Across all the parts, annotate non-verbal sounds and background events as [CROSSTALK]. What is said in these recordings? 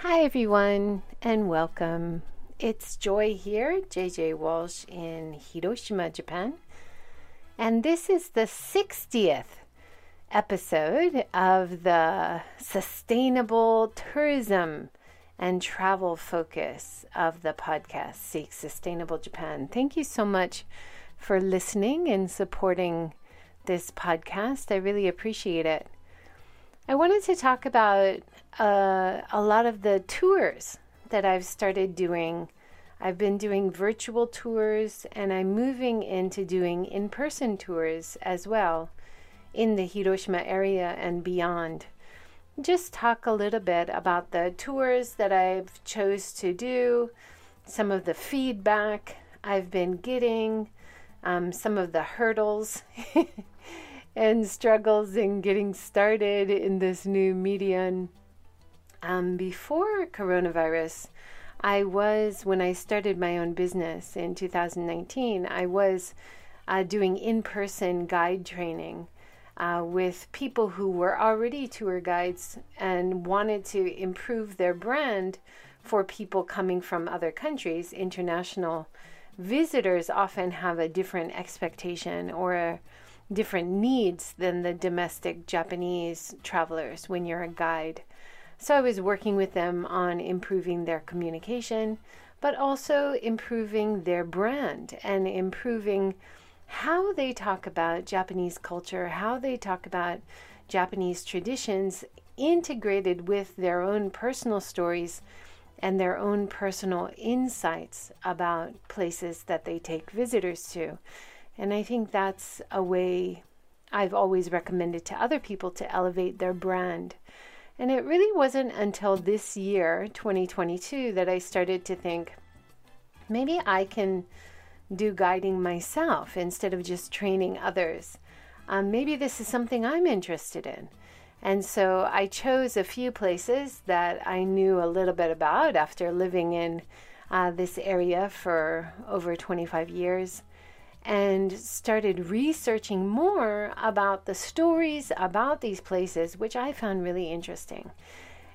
Hi, everyone, and welcome. It's Joy here, JJ Walsh in Hiroshima, Japan. And this is the 60th episode of the sustainable tourism and travel focus of the podcast, Seek Sustainable Japan. Thank you so much for listening and supporting this podcast. I really appreciate it. I wanted to talk about uh, a lot of the tours that I've started doing. I've been doing virtual tours and I'm moving into doing in person tours as well in the Hiroshima area and beyond. Just talk a little bit about the tours that I've chose to do, some of the feedback I've been getting, um, some of the hurdles [LAUGHS] and struggles in getting started in this new medium um, before coronavirus, I was, when I started my own business in 2019, I was uh, doing in person guide training uh, with people who were already tour guides and wanted to improve their brand for people coming from other countries. International visitors often have a different expectation or different needs than the domestic Japanese travelers when you're a guide. So I was working with them on improving their communication, but also improving their brand and improving how they talk about Japanese culture, how they talk about Japanese traditions integrated with their own personal stories and their own personal insights about places that they take visitors to. And I think that's a way I've always recommended to other people to elevate their brand and it really wasn't until this year, 2022, that I started to think maybe I can do guiding myself instead of just training others. Um, maybe this is something I'm interested in. And so I chose a few places that I knew a little bit about after living in uh, this area for over 25 years and started researching more about the stories about these places, which I found really interesting.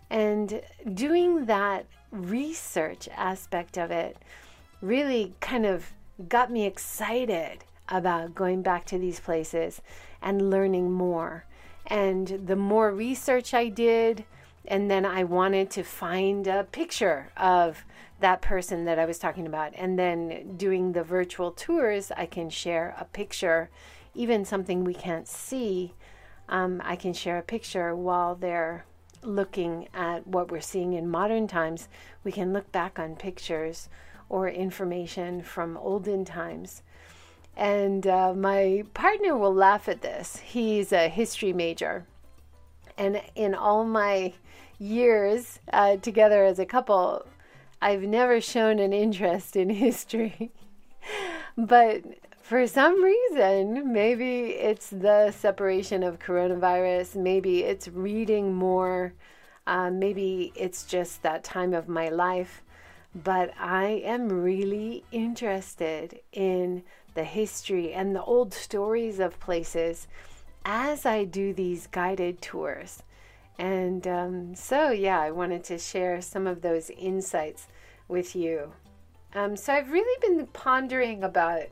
And doing that research aspect of it really kind of got me excited about going back to these places and learning more. And the more research I did, and then I wanted to find a picture of that person that I was talking about. And then doing the virtual tours, I can share a picture, even something we can't see. Um, I can share a picture while they're looking at what we're seeing in modern times. We can look back on pictures or information from olden times. And uh, my partner will laugh at this. He's a history major. And in all my years uh, together as a couple, I've never shown an interest in [LAUGHS] history. but for some reason, maybe it's the separation of coronavirus, maybe it's reading more, uh, maybe it's just that time of my life. But I am really interested in the history and the old stories of places as I do these guided tours. And um, so, yeah, I wanted to share some of those insights with you. Um, so, I've really been pondering about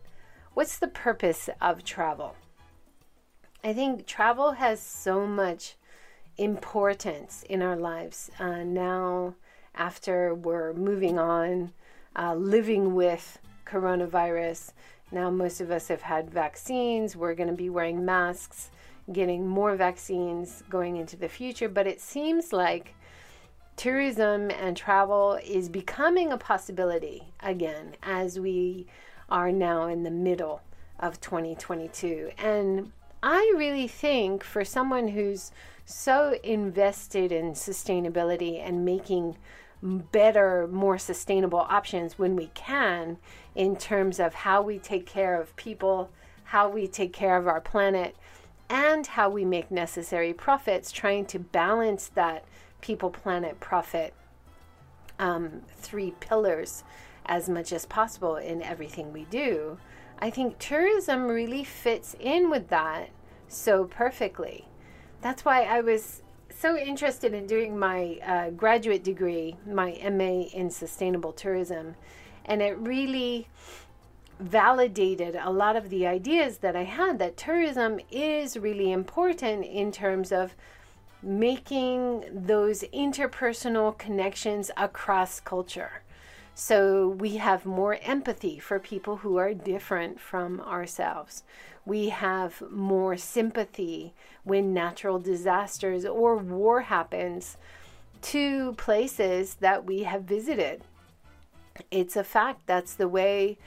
what's the purpose of travel. I think travel has so much importance in our lives uh, now, after we're moving on, uh, living with coronavirus. Now, most of us have had vaccines, we're going to be wearing masks getting more vaccines going into the future, but it seems like tourism and travel is becoming a possibility again as we are now in the middle of 2022. And I really think for someone who's so invested in sustainability and making better, more sustainable options when we can in terms of how we take care of people, how we take care of our planet, and how we make necessary profits, trying to balance that people, planet, profit um, three pillars as much as possible in everything we do. I think tourism really fits in with that so perfectly. That's why I was so interested in doing my uh, graduate degree, my MA in sustainable tourism, and it really validated a lot of the ideas that I had that tourism is really important in terms of making those interpersonal connections across culture. So we have more empathy for people who are different from ourselves. We have more sympathy when natural disasters or war happens to places that we have visited. It's a fact. That's the way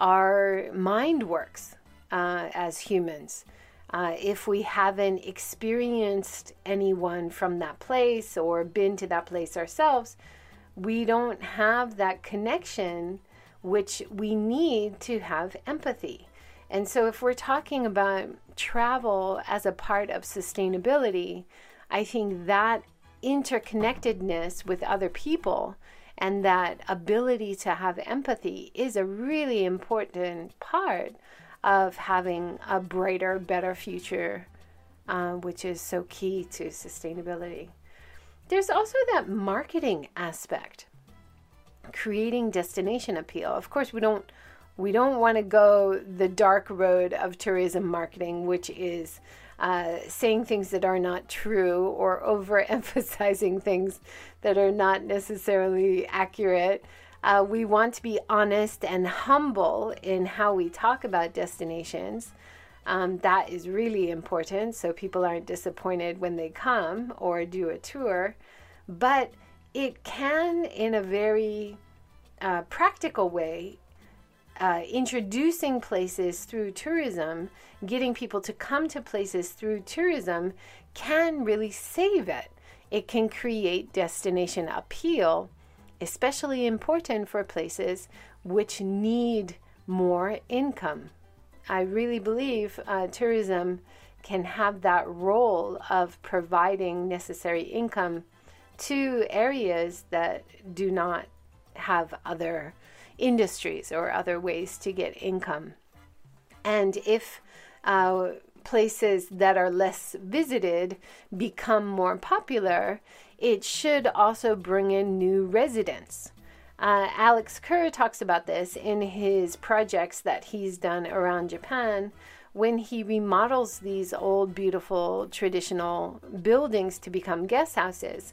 our mind works uh, as humans. Uh, if we haven't experienced anyone from that place or been to that place ourselves, we don't have that connection which we need to have empathy. And so, if we're talking about travel as a part of sustainability, I think that interconnectedness with other people and that ability to have empathy is a really important part of having a brighter, better future, uh, which is so key to sustainability. There's also that marketing aspect, creating destination appeal. Of course, we don't we don't want to go the dark road of tourism marketing, which is uh, saying things that are not true or overemphasizing [LAUGHS] things that are not necessarily accurate. Uh, we want to be honest and humble in how we talk about destinations. Um, that is really important so people aren't disappointed when they come or do a tour. But it can, in a very uh, practical way, uh, introducing places through tourism, getting people to come to places through tourism can really save it. It can create destination appeal, especially important for places which need more income. I really believe uh, tourism can have that role of providing necessary income to areas that do not have other industries or other ways to get income. And if uh, places that are less visited become more popular, it should also bring in new residents. Uh, Alex Kerr talks about this in his projects that he's done around Japan when he remodels these old, beautiful, traditional buildings to become guest houses.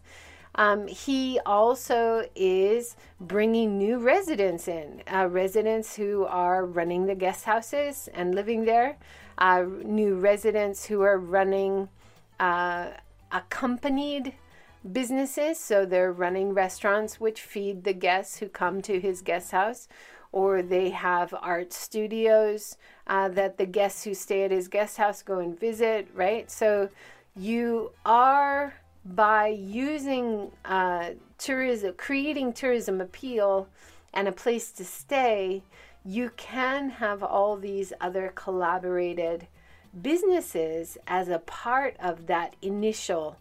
Um, he also is bringing new residents in, uh, residents who are running the guest houses and living there, uh, new residents who are running uh, accompanied businesses. So they're running restaurants which feed the guests who come to his guest house, or they have art studios uh, that the guests who stay at his guest house go and visit, right? So you are by using uh, tourism, creating tourism appeal and a place to stay, you can have all these other collaborated businesses as a part of that initial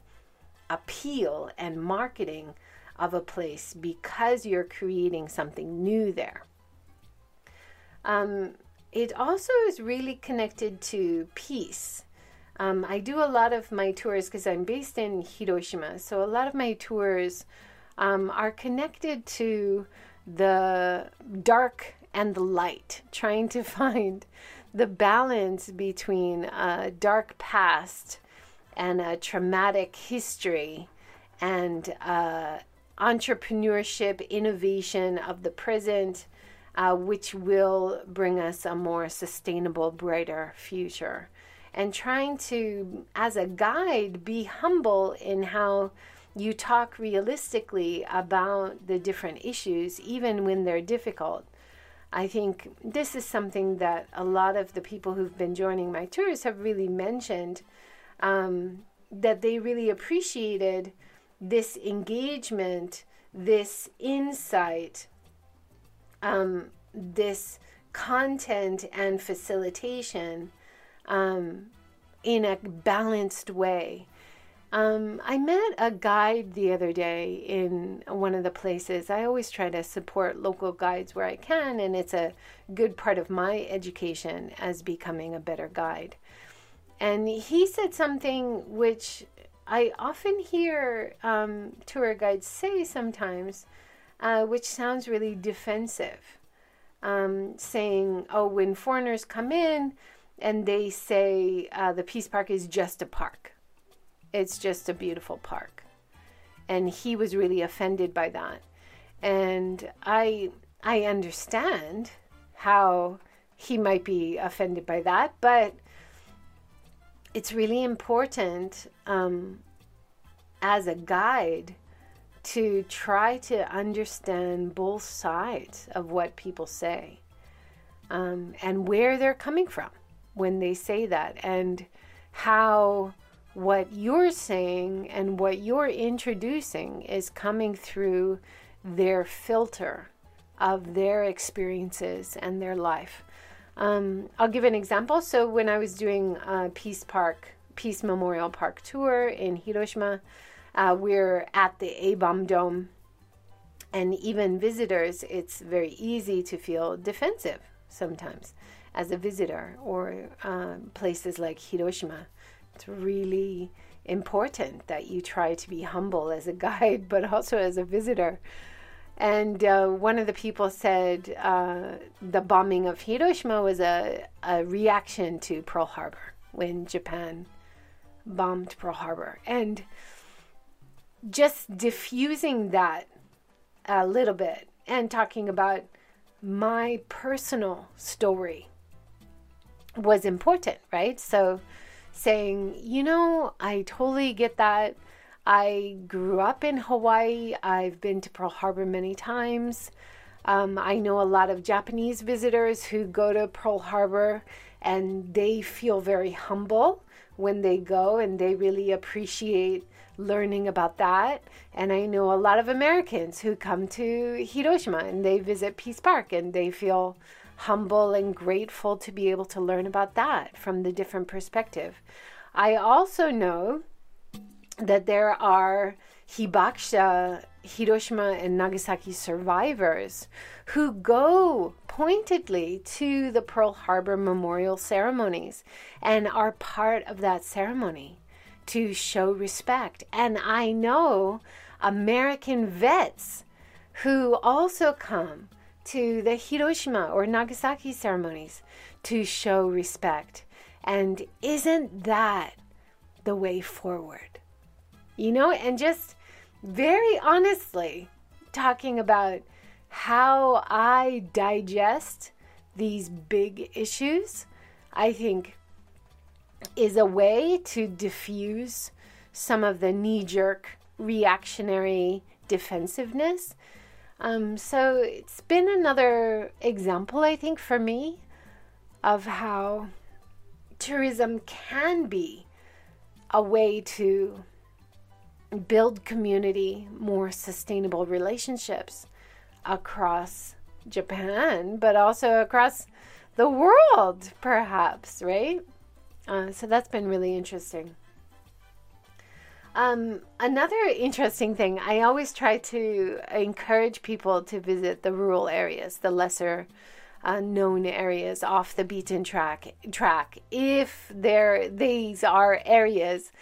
appeal and marketing of a place because you're creating something new there. Um, it also is really connected to peace um, I do a lot of my tours because I'm based in Hiroshima. So a lot of my tours um, are connected to the dark and the light, [LAUGHS] trying to find the balance between a dark past and a traumatic history and uh, entrepreneurship, innovation of the present, uh, which will bring us a more sustainable, brighter future and trying to, as a guide, be humble in how you talk realistically about the different issues, even when they're difficult. I think this is something that a lot of the people who've been joining my tours have really mentioned um, that they really appreciated this engagement, this insight, um, this content and facilitation um, in a balanced way. Um, I met a guide the other day in one of the places. I always try to support local guides where I can, and it's a good part of my education as becoming a better guide. And he said something which I often hear um, tour guides say sometimes, uh, which sounds really defensive, um, saying, oh, when foreigners come in and they say uh, the Peace Park is just a park, it's just a beautiful park. And he was really offended by that. And I, I understand how he might be offended by that, but it's really important um, as a guide to try to understand both sides of what people say um, and where they're coming from when they say that and how what you're saying and what you're introducing is coming through their filter of their experiences and their life. Um, I'll give an example. So when I was doing a Peace Park, Peace Memorial Park tour in Hiroshima, uh, we're at the A-bomb dome, and even visitors, it's very easy to feel defensive sometimes as a visitor or uh, places like Hiroshima. It's really important that you try to be humble as a [LAUGHS] guide, but also as a visitor. And uh, one of the people said uh, the bombing of Hiroshima was a, a reaction to Pearl Harbor when Japan bombed Pearl Harbor. And just diffusing that a little bit and talking about my personal story was important, right? So saying, you know, I totally get that I grew up in Hawaii. I've been to Pearl Harbor many times. Um, I know a lot of Japanese visitors who go to Pearl Harbor and they feel very humble when they go and they really appreciate learning about that. And I know a lot of Americans who come to Hiroshima and they visit Peace Park and they feel humble and grateful to be able to learn about that from the different perspective. I also know that there are Hibakusha, Hiroshima, and Nagasaki survivors who go pointedly to the Pearl Harbor memorial ceremonies and are part of that ceremony to show respect. And I know American vets who also come to the Hiroshima or Nagasaki ceremonies to show respect. And isn't that the way forward? you know, and just very honestly talking about how I digest these big issues, I think is a way to diffuse some of the knee jerk reactionary defensiveness. Um, so it's been another example, I think, for me of how tourism can be a way to build community, more sustainable relationships across Japan, but also across the world, perhaps, right? Uh, so that's been really interesting. Um, another interesting thing, I always try to encourage people to visit the rural areas, the lesser uh, known areas off the beaten track. Track, if there these are areas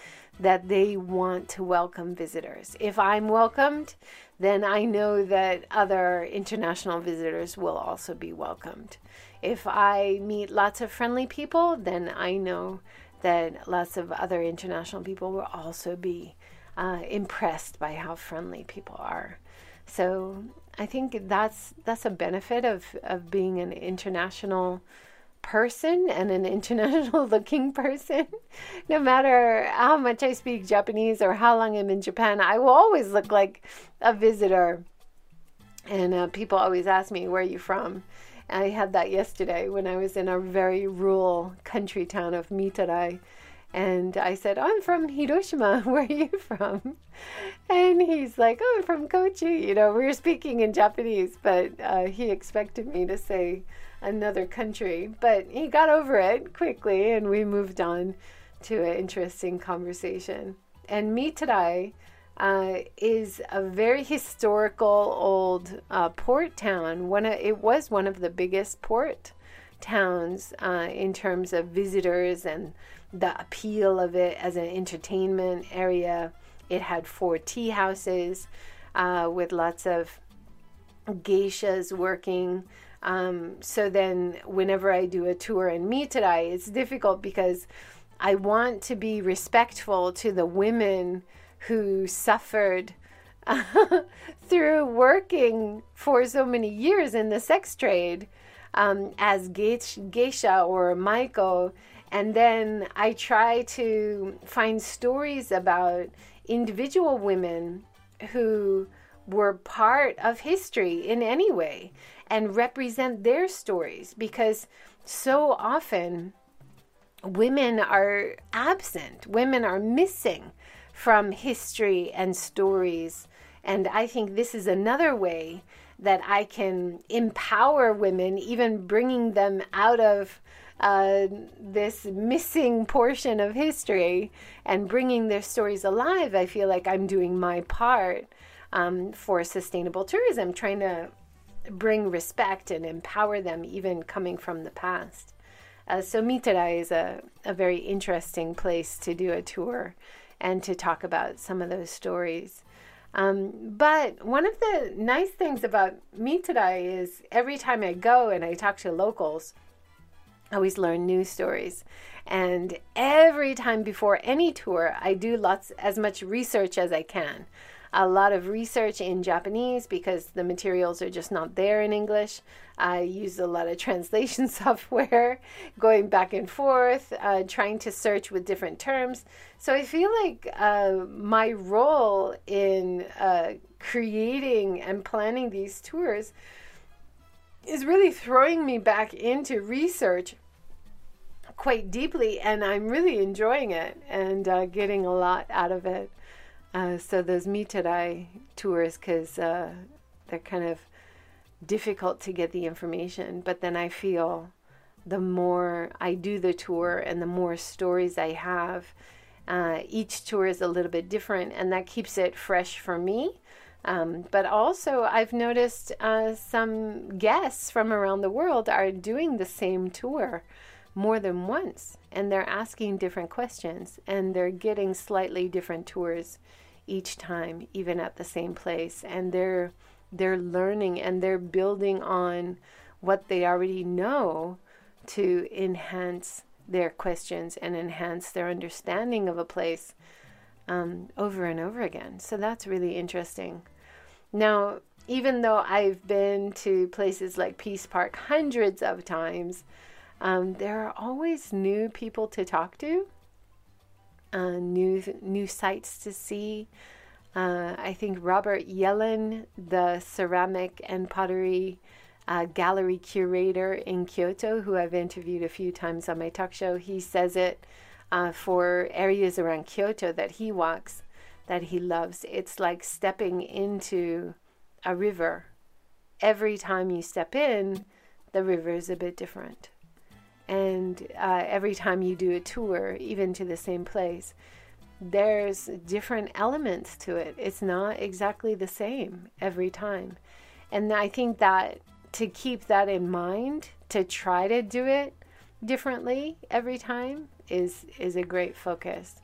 that they want to welcome visitors. If I'm welcomed, then I know that other international visitors will also be welcomed. If I meet lots of friendly people, then I know that lots of other international people will also be uh, impressed by how friendly people are. So I think that's that's a benefit of of being an international person and an [LAUGHS] international looking person. no matter how much I speak Japanese or how long I'm in Japan, I will always look like a visitor. And uh, people always ask me, Where are you from? I had that yesterday when I was in a very rural country town of Mitarai. And I said, I'm from Hiroshima. [LAUGHS] Where are you from? And he's like, Oh, I'm from Kochi. You know, we were speaking in Japanese, but uh, he expected me to say, another country. But he got over it quickly and we moved on to an interesting conversation. And Mitarai uh, is a very historical old uh, port town. One of, it was one of the biggest port towns uh, in terms of visitors and the appeal of it as an entertainment area. It had four tea houses uh, with lots of geishas working. Um, so then, whenever I do a tour in Mitarai, it's difficult because I want to be respectful to the women who suffered [LAUGHS] through working for so many years in the sex trade um, as geisha or maiko. And then I try to find stories about individual women who were part of history in any way and represent their stories because so often women are absent, women are missing from history and stories. And I think this is another way that I can empower women, even bringing them out of uh, this missing portion of history and bringing their stories alive. I feel like I'm doing my part um, for sustainable tourism, trying to bring respect and empower them, even coming from the past. Uh, so Mitarai is a, a very interesting place to do a tour and to talk about some of those stories. Um, but one of the nice things about Mitarai is every time I go and I talk to locals, I always learn new stories. And every time before any tour, I do lots as much research as I can a lot of research in Japanese because the materials are just not there in English. I use a lot of [LAUGHS] translation [LAUGHS] software, going back and forth, uh, trying to search with different terms. So I feel like uh, my role in uh, creating and planning these tours is really throwing me back into research quite deeply, and I'm really enjoying it and uh, getting a lot out of it. Uh, so those Mitarai tours, because uh, they're kind of difficult to get the information, but then I feel the more I do the tour and the more stories I have, uh, each tour is a little bit different, and that keeps it fresh for me. Um, but also, I've noticed uh, some guests from around the world are doing the same tour more than once, and they're asking different questions, and they're getting slightly different tours each time, even at the same place. And they're they're learning and they're building on what they already know to enhance their questions and enhance their understanding of a place um, over and over again. So that's really interesting. Now, even though I've been to places like Peace Park hundreds of times, um, there are always new people to talk to uh, new new sites to see. Uh, I think Robert Yellin, the ceramic and pottery uh, gallery curator in Kyoto, who I've interviewed a few times on my talk show, he says it uh, for areas around Kyoto that he walks that he loves. It's like stepping into a river. Every time you step in, the river is a bit different and uh, every time you do a tour, even to the same place, there's different elements to it. It's not exactly the same every time. And I think that to keep that in mind, to try to do it differently every time is is a great focus.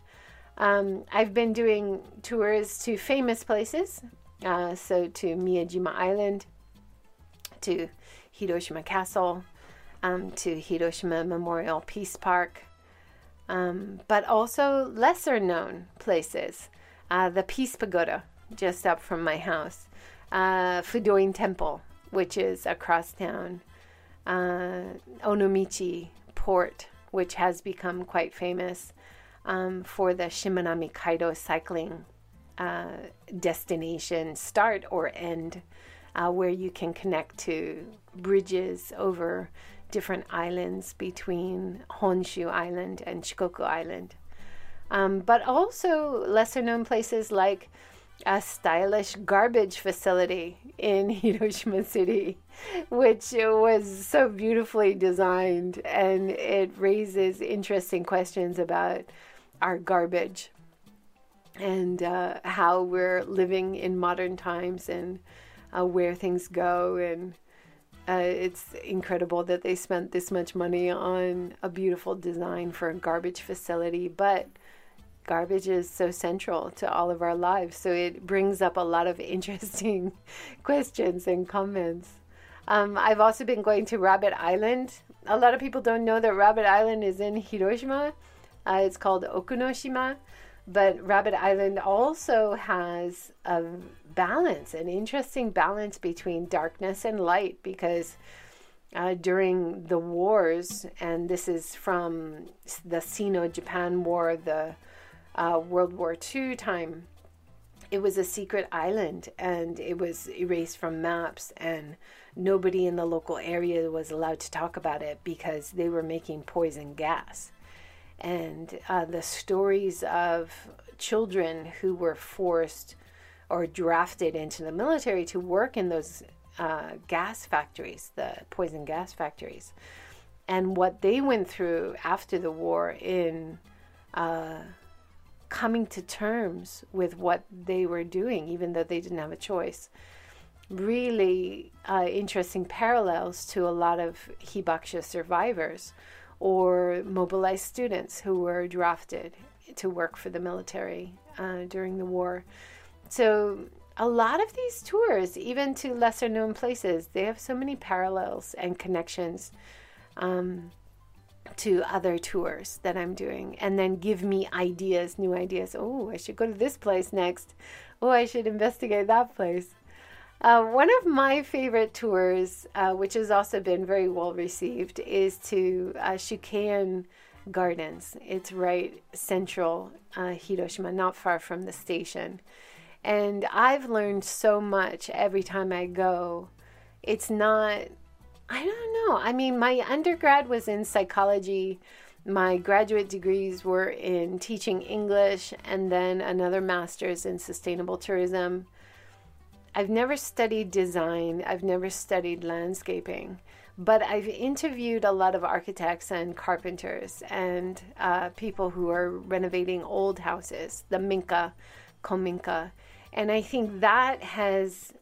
Um, I've been doing tours to famous places, uh, so to Miyajima Island, to Hiroshima Castle, um, to Hiroshima Memorial Peace Park, um, but also lesser known places. Uh, the Peace Pagoda, just up from my house, uh, Fudoin Temple, which is across town, uh, Onomichi Port, which has become quite famous um, for the Shimanami Kaido cycling uh, destination, start or end, uh, where you can connect to bridges over different islands between Honshu Island and Shikoku Island. Um, but also lesser known places like a stylish garbage facility in [LAUGHS] Hiroshima City, which was so beautifully designed and it raises interesting questions about our garbage and uh, how we're living in modern times and uh, where things go and Uh, it's incredible that they spent this much money on a beautiful design for a garbage facility, but garbage is so central to all of our lives. So it brings up a lot of [LAUGHS] interesting questions and comments. Um, I've also been going to Rabbit Island. A lot of people don't know that Rabbit Island is in Hiroshima. Uh, it's called Okunoshima. But Rabbit Island also has a balance, an interesting balance between darkness and light because uh, during the wars, and this is from the Sino Japan War, the uh, World War II time, it was a secret island and it was erased from maps, and nobody in the local area was allowed to talk about it because they were making poison gas and uh, the stories of children who were forced or drafted into the military to work in those uh, gas factories, the poison gas factories, and what they went through after the war in uh, coming to terms with what they were doing, even though they didn't have a choice. Really uh, interesting parallels to a lot of hibakusha survivors or mobilized students who were drafted to work for the military uh, during the war. So, a lot of these tours, even to lesser known places, they have so many parallels and connections um, to other tours that I'm doing, and then give me ideas, new ideas. Oh, I should go to this place next. Oh, I should investigate that place. Uh, one of my favorite tours, uh, which has also been very well received, is to uh, Shukeien Gardens. It's right central uh, Hiroshima, not far from the station. And I've learned so much every time I go. It's not, I don't know. I mean, my undergrad was in psychology. My graduate degrees were in teaching English and then another master's in sustainable tourism. I've never studied design, I've never studied landscaping, but I've interviewed a lot of architects and carpenters and uh, people who are renovating old houses, the Minka, Kominka. And I think that has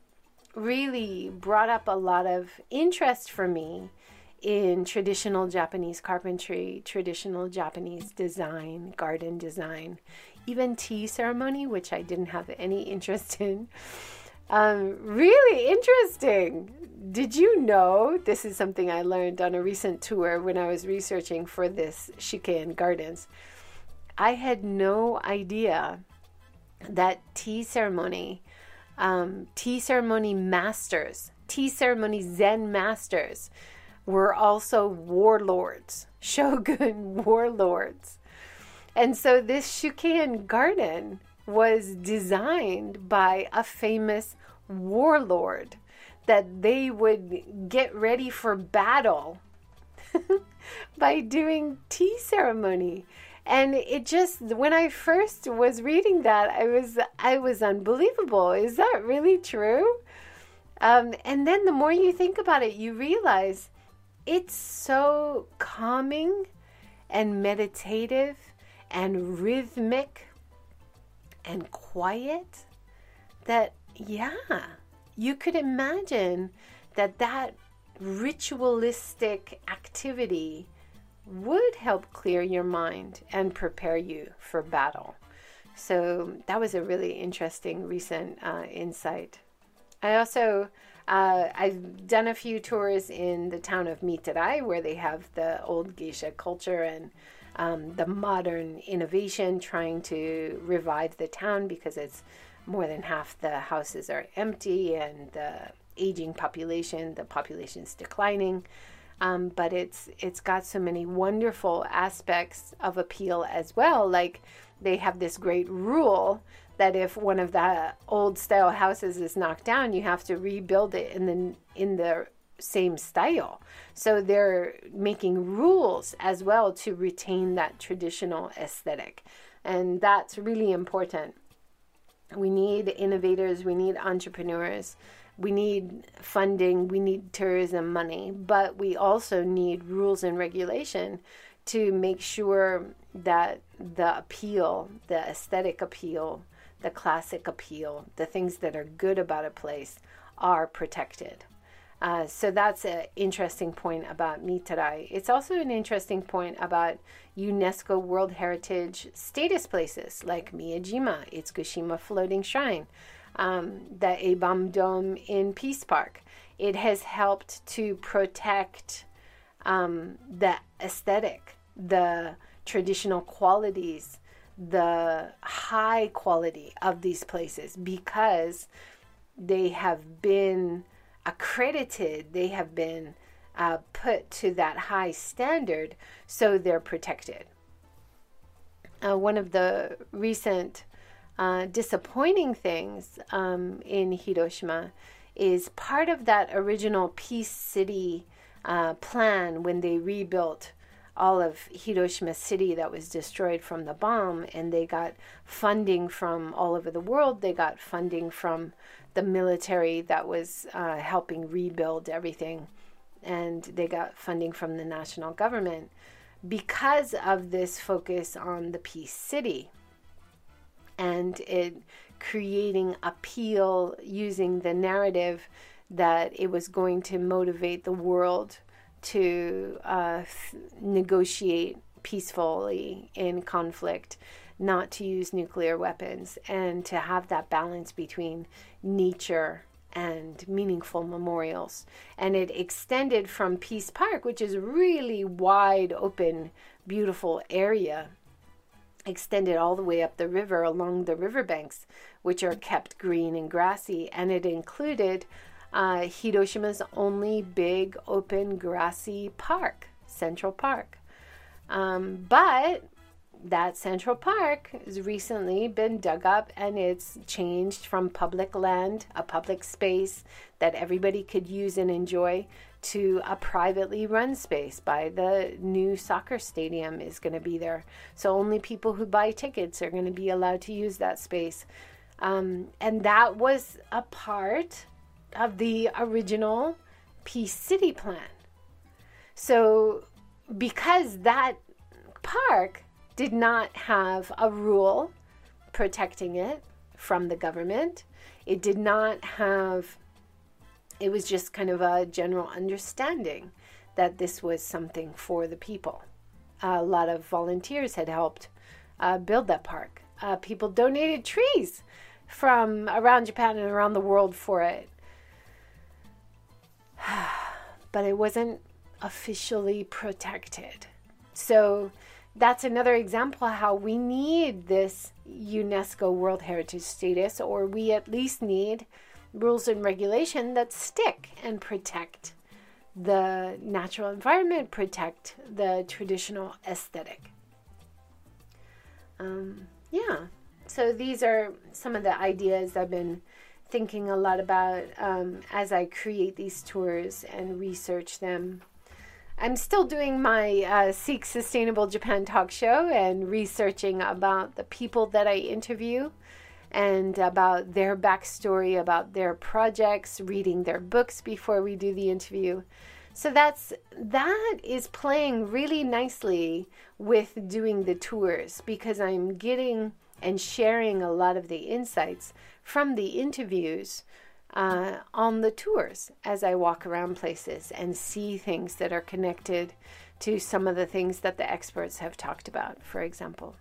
really brought up a lot of interest for me in traditional Japanese carpentry, traditional Japanese design, garden design, even tea ceremony, which I didn't have any [LAUGHS] interest in. Um, really interesting. Did you know? This is something I learned on a recent tour when I was researching for this Shukeien Gardens. I had no idea that tea ceremony, um, tea ceremony masters, tea ceremony Zen masters were also warlords, [LAUGHS] shogun warlords. And so this Shukeien garden was designed by a famous warlord that they would get ready for battle [LAUGHS] by doing tea ceremony. And it just when i first was reading that i was i was unbelievable. Is that really true? Um, and then the more you think about it you realize it's so calming and meditative and rhythmic and quiet that, yeah, you could imagine that that ritualistic activity would help clear your mind and prepare you for battle. So that was a really interesting recent uh, insight. I also uh, I've done a few tours in the town of Mitarai where they have the old geisha culture and um, the modern innovation trying to revive the town because it's more than half the houses are empty and the aging population, the population's declining. Um, but it's it's got so many wonderful aspects of appeal as well. Like they have this great rule that if one of the old style houses is knocked down, you have to rebuild it in the in the same style. So they're making rules as well to retain that traditional aesthetic. And that's really important. We need innovators, we need entrepreneurs, we need funding, we need tourism money, but we also need rules and regulation to make sure that the appeal, the aesthetic appeal, the classic appeal, the things that are good about a place are protected. Uh, so that's an interesting point about Mitarai. It's also an interesting point about UNESCO World Heritage status places like Miyajima, Itsukushima Floating Shrine, um, the A-bomb Dome in Peace Park. It has helped to protect um, the aesthetic, the traditional qualities, the high quality of these places because they have been accredited, they have been uh, put to that high standard, so they're protected. Uh, one of the recent uh, disappointing things um, in Hiroshima is part of that original Peace City uh, plan when they rebuilt all of Hiroshima City that was destroyed from the bomb, and they got funding from all over the world. They got funding from the military that was uh, helping rebuild everything, and they got funding from the national government because of this focus on the peace city and it creating appeal using the narrative that it was going to motivate the world to uh, negotiate peacefully in conflict, not to use nuclear weapons, and to have that balance between nature and meaningful memorials. And it extended from Peace Park, which is really wide open, beautiful area, extended all the way up the river along the riverbanks, which are kept green and grassy. And it included uh, Hiroshima's only big open grassy park, Central Park. Um, but that Central Park has recently been dug up and it's changed from public land, a public space that everybody could use and enjoy, to a privately run space by the new soccer stadium is going to be there. So only people who buy tickets are going to be allowed to use that space. Um, and that was a part of the original Peace City plan. So, because that park did not have a rule protecting it from the government, it did not have, it was just kind of a general understanding that this was something for the people. A lot of volunteers had helped uh, build that park. Uh, people donated trees from around Japan and around the world for it. [SIGHS] but it wasn't officially protected. So that's another example how we need this UNESCO World Heritage status, or we at least need rules and regulation that stick and protect the natural environment, protect the traditional aesthetic. Um, yeah, so these are some of the ideas I've been thinking a lot about um, as I create these tours and research them. I'm still doing my uh, Seek Sustainable Japan talk show and researching about the people that I interview and about their backstory, about their projects, reading their books before we do the interview. So that's that is playing really nicely with doing the tours because I'm getting and sharing a lot of the insights from the interviews uh, on the tours as I walk around places and see things that are connected to some of the things that the experts have talked about, for example.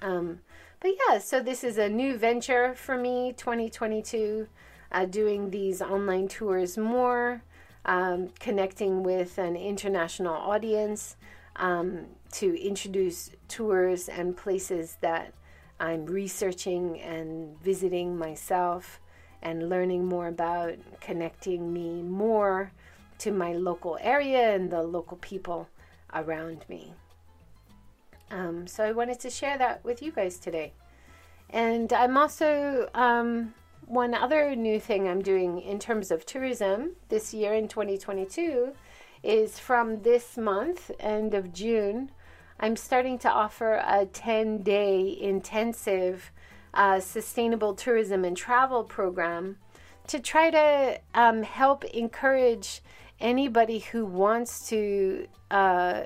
Um, but yeah, so this is a new venture for me, 2022, uh, doing these online tours more, um, connecting with an international audience um, to introduce tours and places that I'm researching and visiting myself and learning more about connecting me more to my local area and the local people around me. Um, so I wanted to share that with you guys today. And I'm also, um, one other new thing I'm doing in terms of tourism this year in 2022 is from this month, end of June, I'm starting to offer a 10 day intensive uh, sustainable tourism and travel program to try to um, help encourage anybody who wants to uh,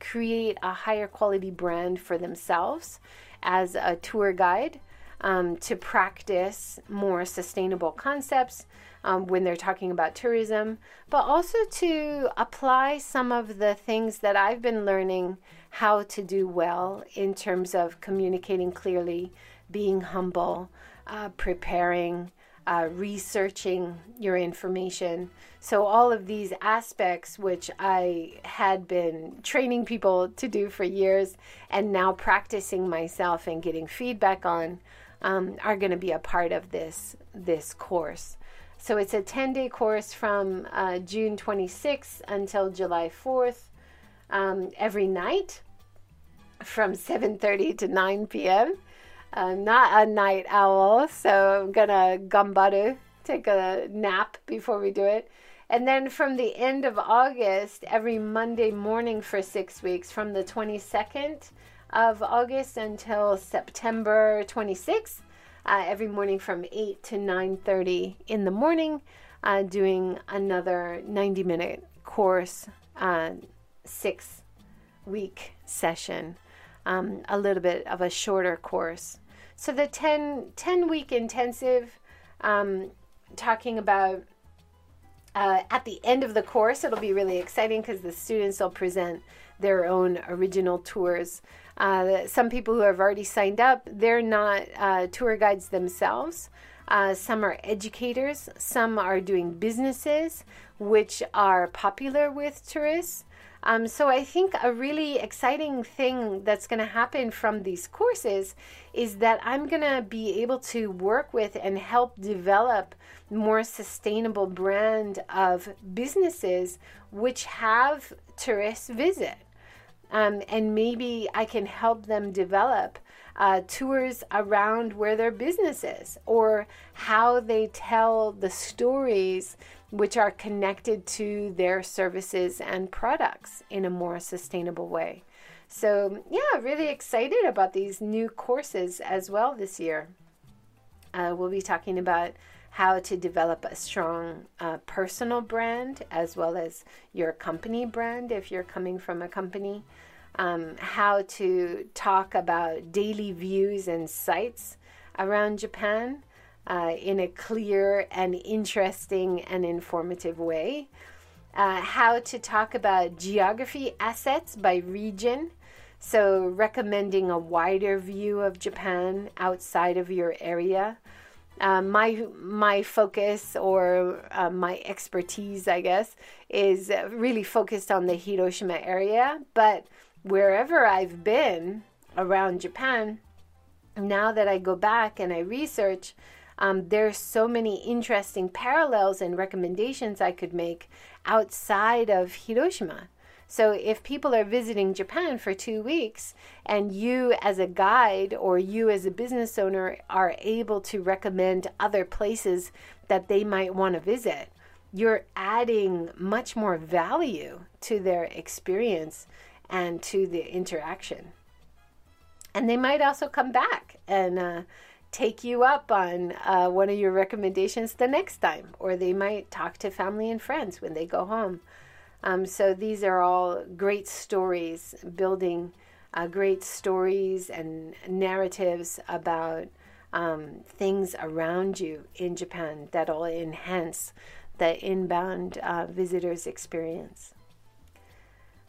create a higher quality brand for themselves as a tour guide. um, to practice more sustainable concepts um, when they're talking about tourism, but also to apply some of the things that I've been learning how to do well in terms of communicating clearly, being humble, uh, preparing, uh, researching your information. So, all of these aspects, which I had been training people to do for years and now practicing myself and getting feedback on, um, are going to be a part of this, this course. So, it's a 10 day course from uh, June 26th until July 4th, um, every night from 7.30 to 9 p.m. I'm not a night owl, so I'm gonna gambaru, take a nap before we do it. And then from the end of August, every Monday morning for six weeks, from the 22nd of August until September 26th, uh, every morning from 8 to 9.30 in the morning, uh, doing another 90 minute course, uh, six week session, um, a little bit of a shorter course. So the 10, 10 week intensive, um, talking about uh, at the end of the course, it'll be really exciting because the students will present their own original tours. Uh, some people who have already signed up, they're not uh, tour guides themselves. Uh, some are educators, some are doing businesses which are popular with tourists. Um, so I think a really exciting thing that's going to happen from these courses is that I'm going to be able to work with and help develop more sustainable brand of businesses which have tourists visit. Um, and maybe I can help them develop uh, tours around where their business is or how they tell the stories which are connected to their services and products in a more sustainable way. So, yeah, really excited about these new courses as well this year. Uh, we'll be talking about how to develop a strong uh, personal brand as well as your company brand if you're coming from a company. Um, how to talk about daily views and sites around Japan uh, in a clear and interesting and informative way. Uh, how to talk about geography assets by region. So, recommending a wider view of Japan outside of your area. Uh, my my focus or uh, my expertise, I guess, is really focused on the Hiroshima area. But wherever I've been around Japan, now that I go back and I research, um, there's so many interesting parallels and recommendations I could make outside of Hiroshima. So, if people are visiting Japan for two weeks and you, as a guide or you, as a business owner, are able to recommend other places that they might want to visit, you're adding much more value to their experience and to the interaction. And they might also come back and uh, take you up on uh, one of your recommendations the next time, or they might talk to family and friends when they go home. Um, so these are all great stories, building uh, great stories and narratives about um, things around you in Japan that'll enhance the inbound uh, visitors' experience.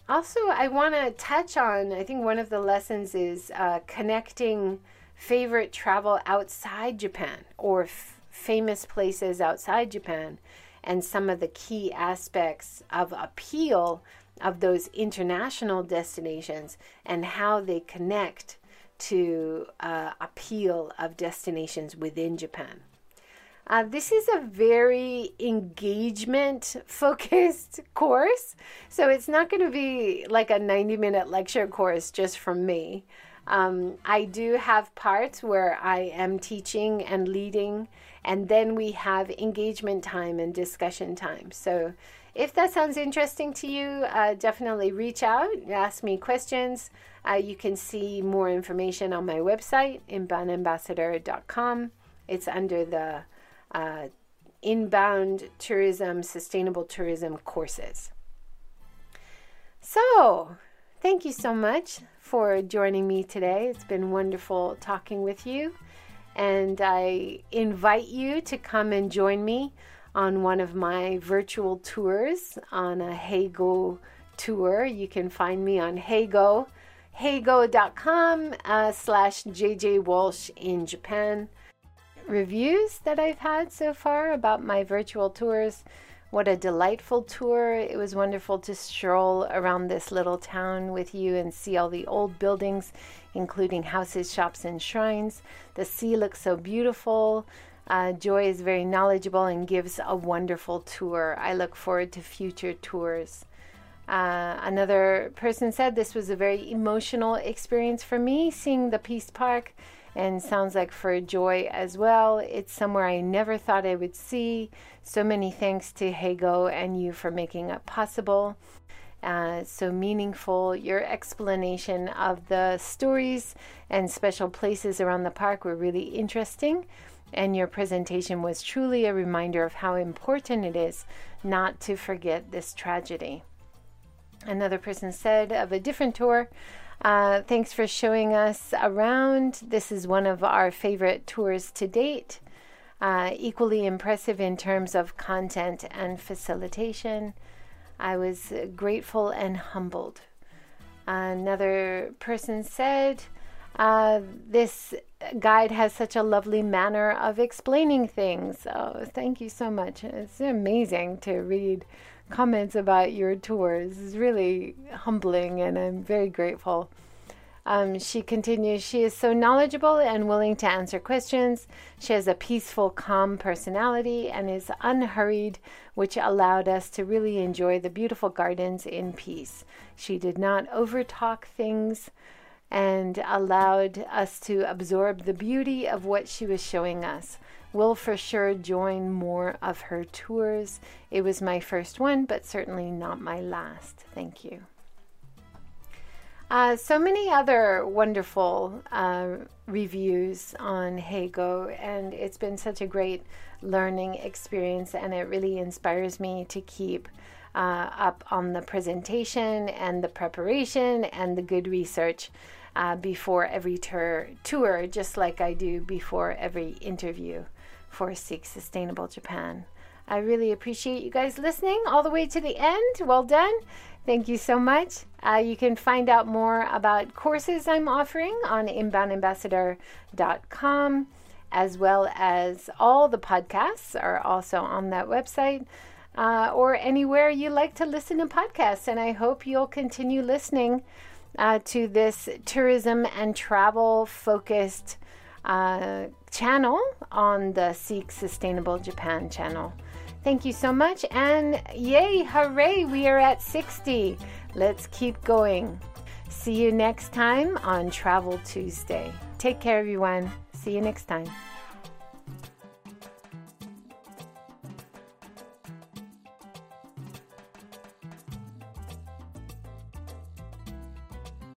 Also, I want to touch on, I think one of the lessons is uh, connecting favorite travel outside Japan or f- famous places outside Japan and some of the key aspects of appeal of those international destinations and how they connect to uh, appeal of destinations within Japan. Uh, this is a very engagement focused [LAUGHS] course. So it's not going to be like a 90 minute lecture course just from me. Um, I do have parts where I am teaching and leading, and then we have engagement time and discussion time. So, if that sounds interesting to you, uh, definitely reach out, ask me questions. Uh, you can see more information on my website, inboundambassador.com. It's under the uh, Inbound Tourism, Sustainable Tourism courses. So, thank you so much for joining me today. It's been wonderful talking with you. and I invite you to come and join me on one of my virtual tours on a Heygo tour. You can find me on Heygo, heygo.com uh, slash JJ Walsh in Japan. Reviews that I've had so far about my virtual tours. What a delightful tour. It was wonderful to stroll around this little town with you and see all the old buildings, including houses, shops, and shrines. The sea looks so beautiful. Uh, Joy is very knowledgeable and gives a wonderful tour. I look forward to future tours. Uh, another person said this was a very emotional experience for me seeing the Peace Park, and sounds like for Joy as well. It's somewhere I never thought I would see. So many thanks to Heygo and you for making it possible. Uh, so meaningful. Your explanation of the stories and special places around the park were really interesting and your presentation was truly a reminder of how important it is not to forget this tragedy. Another person said of a different tour, uh, thanks for showing us around. This is one of our favorite tours to date. Uh, equally impressive in terms of content and facilitation. I was grateful and humbled. Another person said, uh, this guide has such a lovely manner of explaining things. Oh, thank you so much. It's amazing to read comments about your tours. It's really humbling, and I'm very grateful. Um, she continues, she is so knowledgeable and willing to answer questions. She has a peaceful, calm personality and is unhurried, which allowed us to really enjoy the beautiful gardens in peace. She did not overtalk things and allowed us to absorb the beauty of what she was showing us. We'll for sure join more of her tours. It was my first one, but certainly not my last. Thank you. Uh, so many other wonderful uh, reviews on Heygo, and it's been such a great learning experience, and it really inspires me to keep uh, up on the presentation and the preparation and the good research uh, before every tour, just like I do before every interview for Seek Sustainable Japan. I really appreciate you guys listening all the way to the end. Well done. Thank you so much. Uh, you can find out more about courses I'm offering on inboundambassador.com, as well as all the podcasts are also on that website. Uh, or anywhere you like to listen to podcasts. And I hope you'll continue listening uh, to this tourism and travel focused uh, channel on the Seek Sustainable Japan channel. Thank you so much, and yay, hooray, we are at 60. Let's keep going. See you next time on Travel Tuesday. Take care, everyone. See you next time.